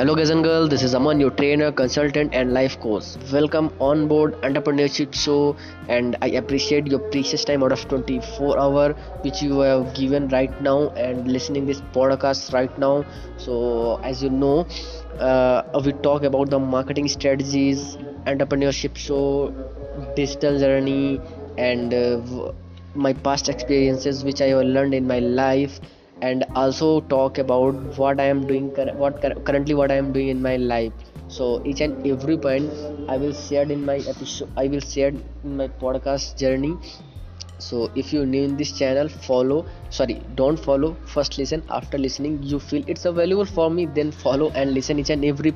Hello, guys and girls. This is Aman, your trainer, consultant, and life coach. Welcome on board Entrepreneurship Show, and I appreciate your precious time out of 24 hour which you have given right now and listening this podcast right now. So, as you know, uh, we talk about the marketing strategies, entrepreneurship show, digital journey, and uh, my past experiences which I have learned in my life and also talk about what i am doing what currently what i am doing in my life. So each and every point i will share in my episode i will share in my podcast journey. So if you're new in this channel follow sorry don't follow first listen. After listening you feel it's a valuable for me then follow and listen each and every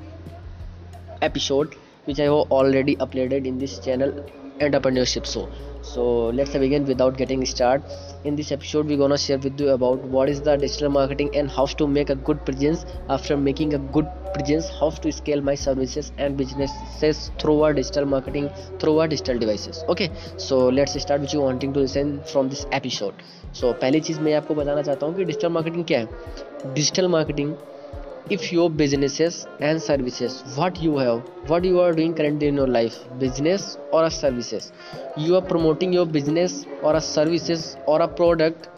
episode which i have already uploaded in this channel entrepreneurship so so let's begin without getting started in this episode we're gonna share with you about what is the digital marketing and how to make a good presence after making a good presence how to scale my services and businesses through our digital marketing through our digital devices okay so let's start with you wanting to listen from this episode so पहली चीज़ मैं आपको बताना चाहता हूँ कि digital marketing क्या है digital marketing if your businesses and services what you have what you are doing currently in your life business or a services you are promoting your business or a services or a product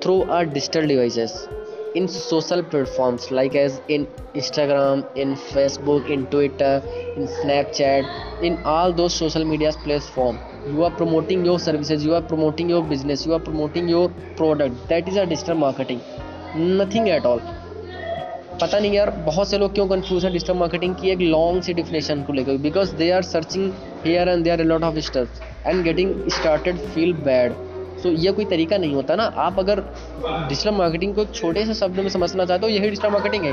through our digital devices in social platforms like as in instagram in facebook in twitter in snapchat in all those social media platforms you are promoting your services you are promoting your business you are promoting your product. That is a digital marketing. Nothing at all पता नहीं यार, बहुत से लोग क्यों confuse हैं digital marketing की एक लॉन्ग सी डिफिनेशन को लेकर because they are searching here and they are lot of स्टर्स and getting started feel bad तो ये कोई तरीका नहीं होता ना। आप अगर डिजिटल मार्केटिंग को छोटे से शब्द में समझना चाहते हो, यही डिजिटल मार्केटिंग है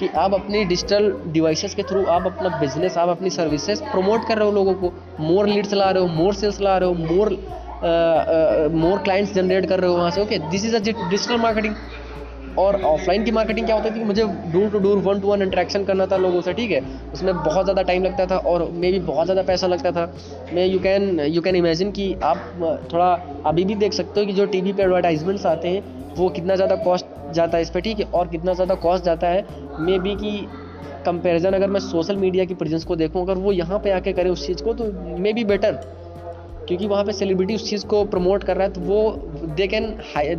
कि आप अपनी डिजिटल डिवाइसेस के थ्रू आप अपना बिज़नेस आप अपनी सर्विसेज़ प्रमोट कर रहे हो लोगों को। मोर लीड्स ला रहे हो मोर सेल्स ला रहे हो मोर मोर क्लाइंट्स जनरेट कर रहे हो वहाँ से। Okay this is a digital marketing और ऑफलाइन की मार्केटिंग क्या होती थी कि मुझे door to door one to one interaction करना था लोगों से, ठीक है? उसमें बहुत ज़्यादा टाइम लगता था और मे भी बहुत ज़्यादा पैसा लगता था। मैं you can you can imagine कि आप थोड़ा अभी भी देख सकते हो कि जो टी वी पर एडवर्टाइजमेंट्स आते हैं, वो कितना ज़्यादा कॉस्ट जाता है इस पर ठीक है? और कितना ज़्यादा कॉस्ट जाता है, मे बी कि कंपेरिजन अगर मैं सोशल मीडिया की प्रेजेंस को देखूँ, अगर वो यहाँ पे आके करें उस चीज़ को तो मे बी बेटर क्योंकि वहाँ पे सेलिब्रिटी उस चीज़ को प्रमोट कर रहा है तो वो they can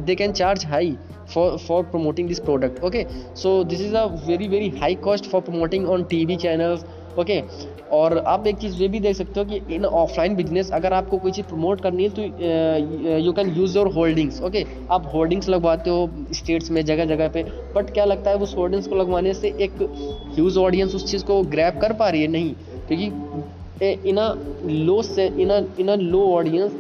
they can charge high for for promoting this product, okay? So, this is a very very high cost for promoting on tv channels, okay? और आप एक चीज़ ये भी देख सकते हो कि इन ऑफलाइन बिज़नेस अगर आपको कोई चीज़ प्रमोट करनी है तो you can use your holdings okay आप होल्डिंग्स लगवाते हो स्टेट्स में, जगह जगह पे बट क्या लगता है उस होल्डिंग्स को लगवाने से एक ह्यूज ऑडियंस उस चीज़ को ग्रैप कर पा रही है? नहीं, क्योंकि इन अ लो से, इन अ इन अ लो ऑडियंस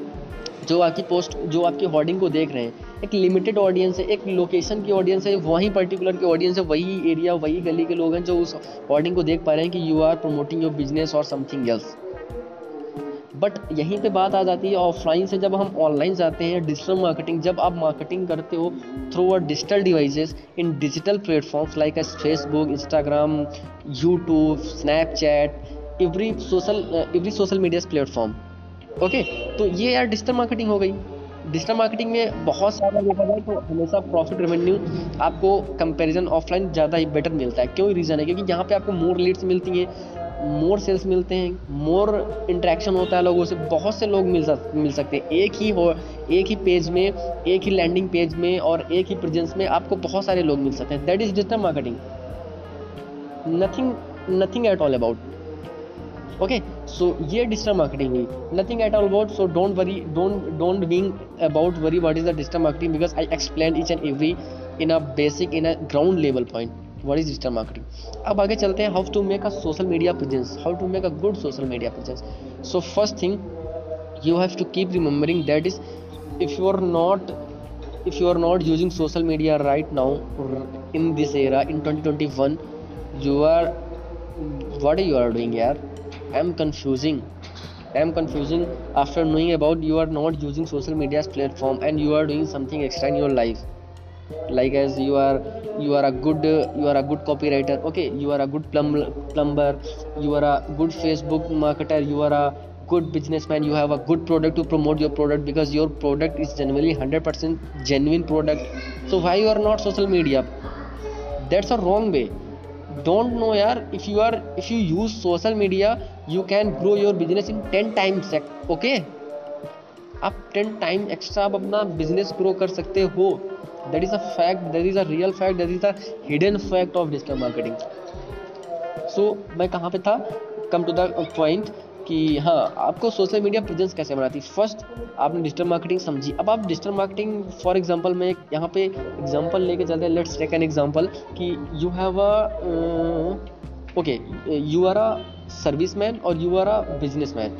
जो आपकी पोस्ट जो आपकी होर्डिंग को देख रहे हैं, एक लिमिटेड ऑडियंस है, एक लोकेशन की ऑडियंस है, वहीं पर्टिकुलर की ऑडियंस है, वही एरिया वही गली के लोग हैं जो उस होर्डिंग को देख पा रहे हैं कि you are promoting your business और समथिंग एल्स बट यहीं पे बात आ जाती है ऑफलाइन से जब हम ऑनलाइन जाते हैं डिजिटल मार्केटिंग जब आप मार्केटिंग करते हो through a digital devices in digital platforms like as Facebook Instagram YouTube Snapchat every social every social media platform okay तो ये यार डिजिटल मार्केटिंग हो गई। डिजिटल मार्केटिंग में बहुत सारा देखा जाए तो हमेशा प्रॉफिट रेवेन्यू आपको कंपैरिजन ऑफलाइन ज़्यादा ही बेटर मिलता है। क्यों रीज़न है? क्योंकि यहाँ पे आपको मोर लीड्स मिलती हैं मोर सेल्स मिलते हैं मोर इंट्रैक्शन होता है लोगों से, बहुत से लोग मिल सक, मिल सकते हैं। एक ही हो, एक ही पेज में, एक ही लैंडिंग पेज में और एक ही प्रेजेंस में आपको बहुत सारे लोग मिल सकते हैं। That is digital marketing nothing nothing at all about okay so ये डिजिटल मार्केटिंग हुई. Nothing at all about so don't worry don't don't being about worry what is the digital marketing because I explain each and every in a basic in a ground level point what is digital marketing? अब आगे चलते हैं how to make a social media presence how to make a good social media presence so first thing you have to keep remembering that is, if you are not, if you are not using social media right now in this era, in 2021 you are, what you are doing here am confusing. I am confusing after knowing about you are not using social media's platform and you are doing something extra in your life. Like as you are you are a good you are a good copywriter. Okay you are a good plum, plumber. You are a good facebook marketer. You are a good businessman. You have a good product to promote your product because your product is genuinely 100% genuine product. So why you are not social media? That's a wrong way don't know yaar if you are, if you use social media, you can grow your business in 10 times okay? आप ten time extra आप अपना business grow कर सकते हो। That is a fact that is a real fact that is a hidden fact of digital marketing so मैं कहाँ पे था? कम टू द पॉइंट कि हाँ आपको सोशल मीडिया प्रेजेंस कैसे बनाती है? फ़र्स्ट आपने डिजिटल मार्केटिंग समझी। अब आप डिजिटल मार्केटिंग फॉर एग्जांपल मैं यहाँ पे एग्जांपल लेके चलते हैं। लेट्स टेक एन एग्जांपल कि you have a okay you are a service man और you are a businessman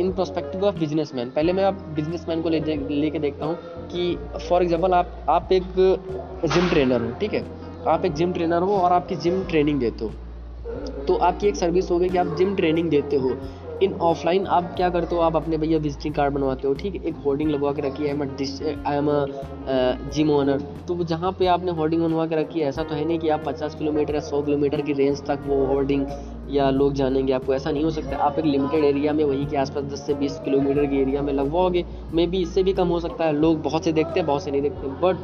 in prospective of businessman पहले मैं आप बिज़नेस मैन को ले लेके देखता हूँ कि फॉर एग्ज़ाम्पल आप आप एक जिम ट्रेनर हो, ठीक है? आप एक जिम ट्रेनर हो और आपकी जिम ट्रेनिंग देते हो। तो आपकी एक सर्विस हो गई कि आप जिम ट्रेनिंग देते हो। इन ऑफलाइन आप क्या करते हो? आप अपने भैया विजिटिंग कार्ड बनवाते हो, ठीक है? एक होर्डिंग लगवा के रखी है um I am gym owner तो जहाँ पे आपने होर्डिंग बनवा के रखी है, ऐसा तो है नहीं कि आप 50 किलोमीटर या 100 किलोमीटर की रेंज तक वो होर्डिंग या लोग जानेंगे आपको, ऐसा नहीं हो सकता। आप एक लिमिटेड एरिया में वहीं के आसपास 10 से 20 किलोमीटर के एरिया में लगवाओगे। मे बी इससे भी कम हो सकता है। लोग बहुत से देखते हैं, बहुत से नहीं देखते। But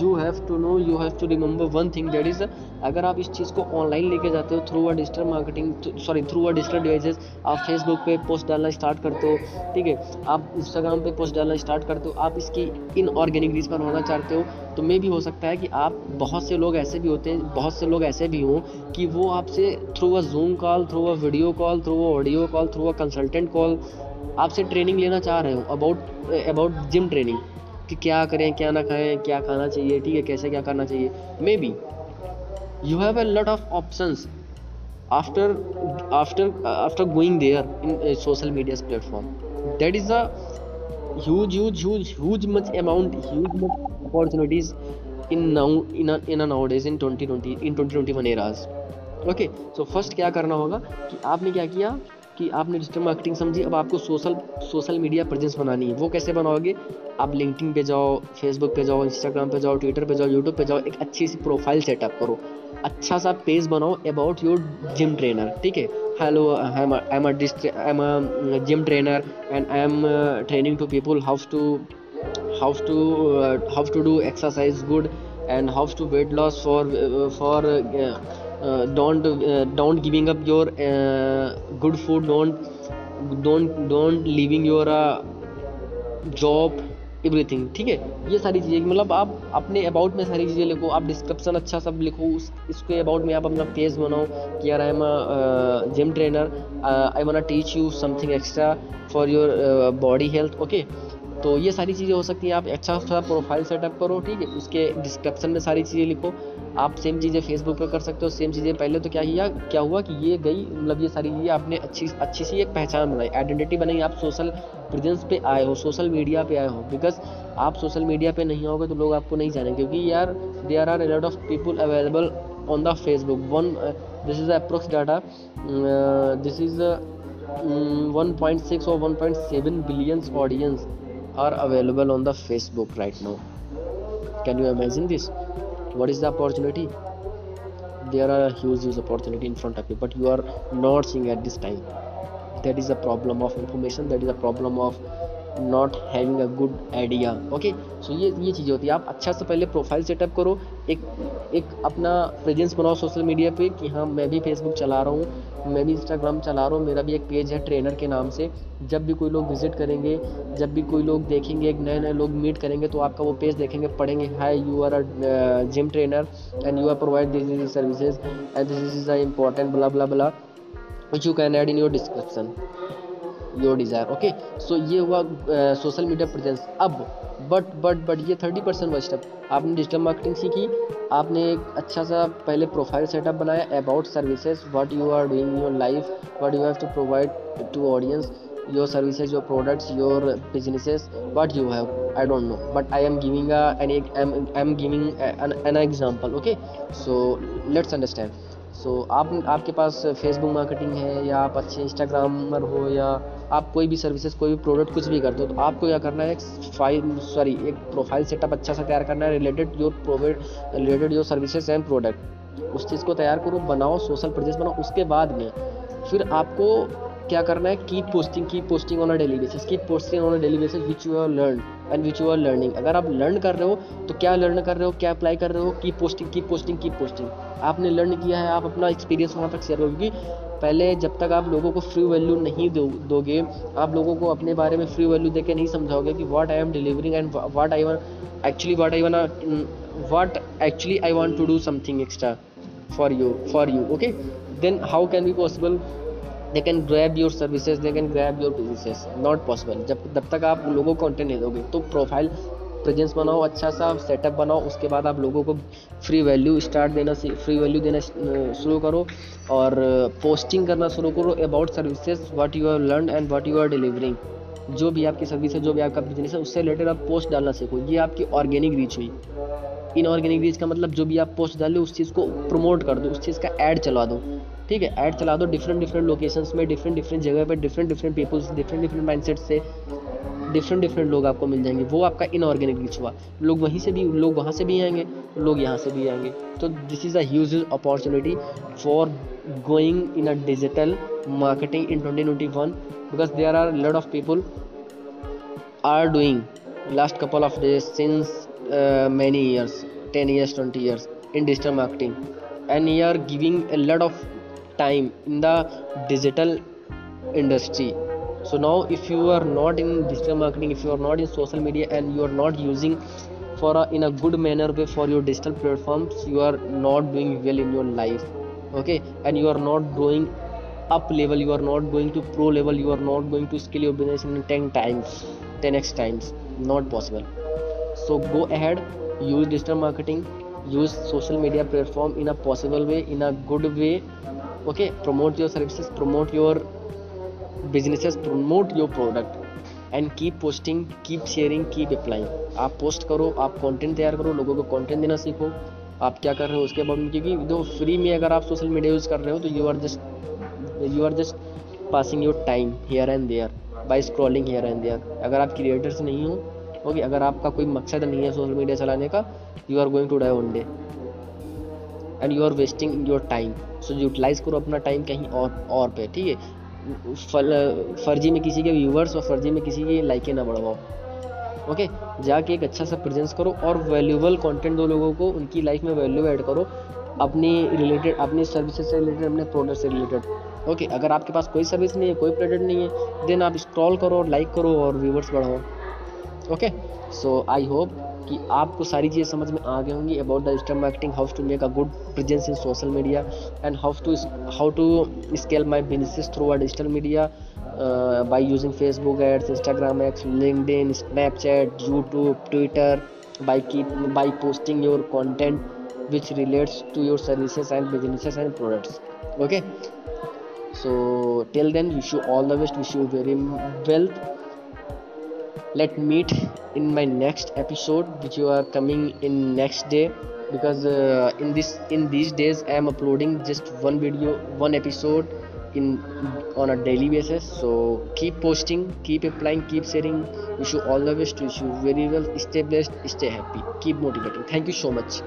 you have to know you have to remember one thing that is अगर आप इस चीज़ को ऑनलाइन लेके जाते हो through a digital marketing sorry through a digital devices आप फेसबुक पे पोस्ट डालना स्टार्ट करते हो, ठीक है? आप इंस्टाग्राम पे पोस्ट डालना स्टार्ट करते हो, आप इसकी इन ऑर्गेनिक रीच पर होना चाहते हो तो मे भी हो सकता है कि आप बहुत से लोग ऐसे भी होते हैं, बहुत से लोग ऐसे भी हों कि वो आपसे through a Zoom call through a video call through a audio call through a consultant call आपसे ट्रेनिंग लेना चाह रहे हो अबाउट अबाउट जिम ट्रेनिंग कि क्या करें, क्या ना खाएँ क्या खाना चाहिए, ठीक है, कैसे क्या करना चाहिए। Maybe you have a lot of option after after after going there in social media platform that is a huge huge huge much amount huge much opportunities in now in in a nowadays in twenty twenty in twenty twenty one year okay so first क्या करना होगा कि आपने क्या किया? कि आपने digital marketing समझी अब आपको सोशल सोशल मीडिया प्रेजेंस बनानी है। वो कैसे बनाओगे? आप लिंकडिन पे जाओ फेसबुक पे जाओ इंस्टाग्राम पे जाओ ट्विटर पे जाओ यूट्यूब पे जाओ एक अच्छी सी प्रोफ़ाइल सेटअप करो। अच्छा सा पेज बनाओ अबाउट योर जिम ट्रेनर ठीक है? Hello I am I am gym trainer and I am training to people how to how to how to do exercise good and how to weight loss for uh, don't don't giving up your uh, good food don't don't don't leaving your uh, everything ठीक है? ये सारी चीज़ें मतलब आप अपने about में सारी चीज़ें लिखो आप डिस्क्रिप्शन अच्छा सब लिखो उस इसके अबाउट में आप अपना पेज बनाओ कि यार I am gym trainer I wanna teach you something extra for your body health okay तो ये सारी चीज़ें हो सकती हैं। आप अच्छा सा प्रोफ़ाइल सेटअप करो, ठीक है? उसके डिस्क्रिप्शन में सारी चीज़ें लिखो। आप सेम चीज़ें फेसबुक पर कर सकते हो सेम चीज़ें पहले तो क्या किया क्या हुआ कि ये गई मतलब ये सारी चीज़ें आपने अच्छी अच्छी सी एक पहचान बनाई आइडेंटिटी बनाई। आप सोशल प्रेजेंस पे आए हो सोशल मीडिया पे आए हो। बिकॉज़ आप सोशल मीडिया पे नहीं आओगे तो लोग आपको नहीं जानेंगे। क्योंकि यार there are lot of people available on the Facebook one this is approx data this is one point six और one point seven billions audience are available on the facebook right now. Can you imagine this? What is the opportunity? There are huge huge opportunity in front of you but you are not seeing at this time. That is a problem of information that is a problem of not having a good idea okay so ये ये चीज़ें होती है। आप अच्छा से पहले profile setup करो। एक एक अपना प्रेजेंस बनाओ सोशल मीडिया पे कि हाँ मैं भी फेसबुक चला रहा हूँ, मैं भी इंस्टाग्राम चला रहा हूँ, मेरा भी एक पेज है ट्रेनर के नाम से। जब भी कोई लोग विज़िट करेंगे, जब भी कोई लोग देखेंगे, एक नए नए लोग मीट करेंगे तो आपका वो पेज देखेंगे, पढ़ेंगे hi you are a gym trainer and you are provide this is services and this is a important blah blah blah which you can add in your description your desire okay so ये हुआ social media presence अब but but but ये thirty percent व step आपने digital marketing सीखी आपने एक अच्छा सा पहले प्रोफ़ाइल सेटअप बनाया about services what you are doing your life what you have to provide to audience your services your products your businesses what you have but i am giving a an i'm, I'm giving an, an example okay? So let's understand. So आप, आपके पास Facebook marketing है या आप अच्छे Instagrammer हो या आप कोई भी सर्विसेज़ कोई भी प्रोडक्ट कुछ भी करते हो तो आपको क्या करना है, एक फ़ाइल सॉरी एक प्रोफ़ाइल सेटअप अच्छा सा तैयार करना है related your provide related your services and product उस चीज़ को तैयार करो, बनाओ सोशल प्रोजेक्ट बनाओ, उसके बाद में फिर आपको क्या करना है? Keep posting keep posting on a daily basis keep posting on a daily basis which you are learn and which you are learning अगर आप लर्न कर रहे हो तो क्या लर्न कर रहे हो? क्या अप्लाई कर रहे हो? Keep posting keep posting keep posting आपने लर्न किया है, आप अपना एक्सपीरियंस वहाँ तक शेयर करो क्योंकि पहले जब तक आप लोगों को फ्री वैल्यू नहीं दो, दोगे, आप लोगों को अपने बारे में फ्री वैल्यू देके नहीं समझाओगे कि what I am delivering and what I want actually what I want what actually I want to do something extra for you for you okay then how can be possible they can grab your services they can grab your businesses not possible जब जब तक आप लोगों को content नहीं दोगे तो profile presence बनाओ अच्छा सा सेटअप बनाओ, उसके बाद आप लोगों को फ्री वैल्यू स्टार्ट देना फ्री वैल्यू देना शुरू करो और पोस्टिंग करना शुरू करो about services what you are learn and what you are delivering जो भी आपकी सर्विस है, जो भी आपका बिज़नेस है, उससे रिलेटेड आप पोस्ट डालना सीखो। ये आपकी ऑर्गेनिक रीच हुई इनऑर्गेनिक रीच का मतलब जो भी आप पोस्ट डालो उस चीज़ को प्रमोट कर दो, उस चीज़ का ऐड चला दो, ठीक है? ऐड चला दो डिफरेंट डिफरेंट लोकेशंस में डिफरेंट डिफरेंट जगह पर different different peoples different different mindset से डिफरेंट डिफरेंट लोग आपको मिल जाएँगे। वो आपका इनऑर्गेनिक रीच हुआ। लोग वहीं से भी, लोग वहाँ से भी आएँगे, लोग यहाँ से भी आएँगे। तो this is a huge opportunity for going in a digital marketing in 2021 because there are a lot of people are doing last couple of days since uh, many years 10 years 20 years in digital marketing. And you are giving a lot of time in the digital industry. So now if you are not in digital marketing if you are not in social media and you are not using for a, in a good manner way for your digital platforms you are not doing well in your life. Okay? And you are not growing up level you are not going to pro level you are not going to scale your business in 10 times 10x times. Not possible so go ahead, use digital marketing, use social media platform in a possible way, in a good way, okay? Promote your services, promote your businesses, promote your product and keep posting keep sharing keep applying आप post करो, आप content तैयार करो, लोगों को content देना सीखो। आप क्या कर रहे हो उसके बाद में? क्योंकि जो फ्री में अगर आप सोशल मीडिया यूज़ कर रहे हो तो you are just you are just passing your time here and there by scrolling here and there अगर आप क्रिएटर्स नहीं हो ओके अगर आपका कोई मकसद नहीं है सोशल मीडिया चलाने का you are going to die one day and you are wasting your time so utilize करो अपना टाइम कहीं और और पे, ठीक है? फल, फर्जी में किसी के व्यूवर्स और फर्जी में किसी की लाइकें ना बढ़वाओ। ओके जाके एक अच्छा सा प्रेजेंस करो और वैल्यूबल कंटेंट दो लोगों को, उनकी लाइफ में वैल्यू ऐड करो। अपनी रिलेटेड अपनी सर्विसेज़ से रिलेटेड अपने प्रोडक्ट से रिलेटेड ओके अगर आपके पास कोई सर्विस नहीं है, कोई प्रोडक्ट नहीं है देन आप स्क्रॉल करो और लाइक करो और व्यूवर्स बढ़ाओ। ओके सो आई होप कि आपको सारी चीज़ें समझ में आ गई होंगी about the digital marketing how to make a good presence in social media and how to how to scale my business through a digital media by using Facebook ads Instagram apps LinkedIn Snapchat YouTube Twitter by key by posting your content which relates to your services and businesses and products okay so till then wish you all the best wish you very wealth let meet in my next episode which you are coming in next day. Because uh, in this in these days i am uploading just one video one episode in on a daily basis. So keep posting keep applying keep sharing. Wish you all the best. Wish you very well. Stay blessed. Stay happy. Keep motivating. Thank you so much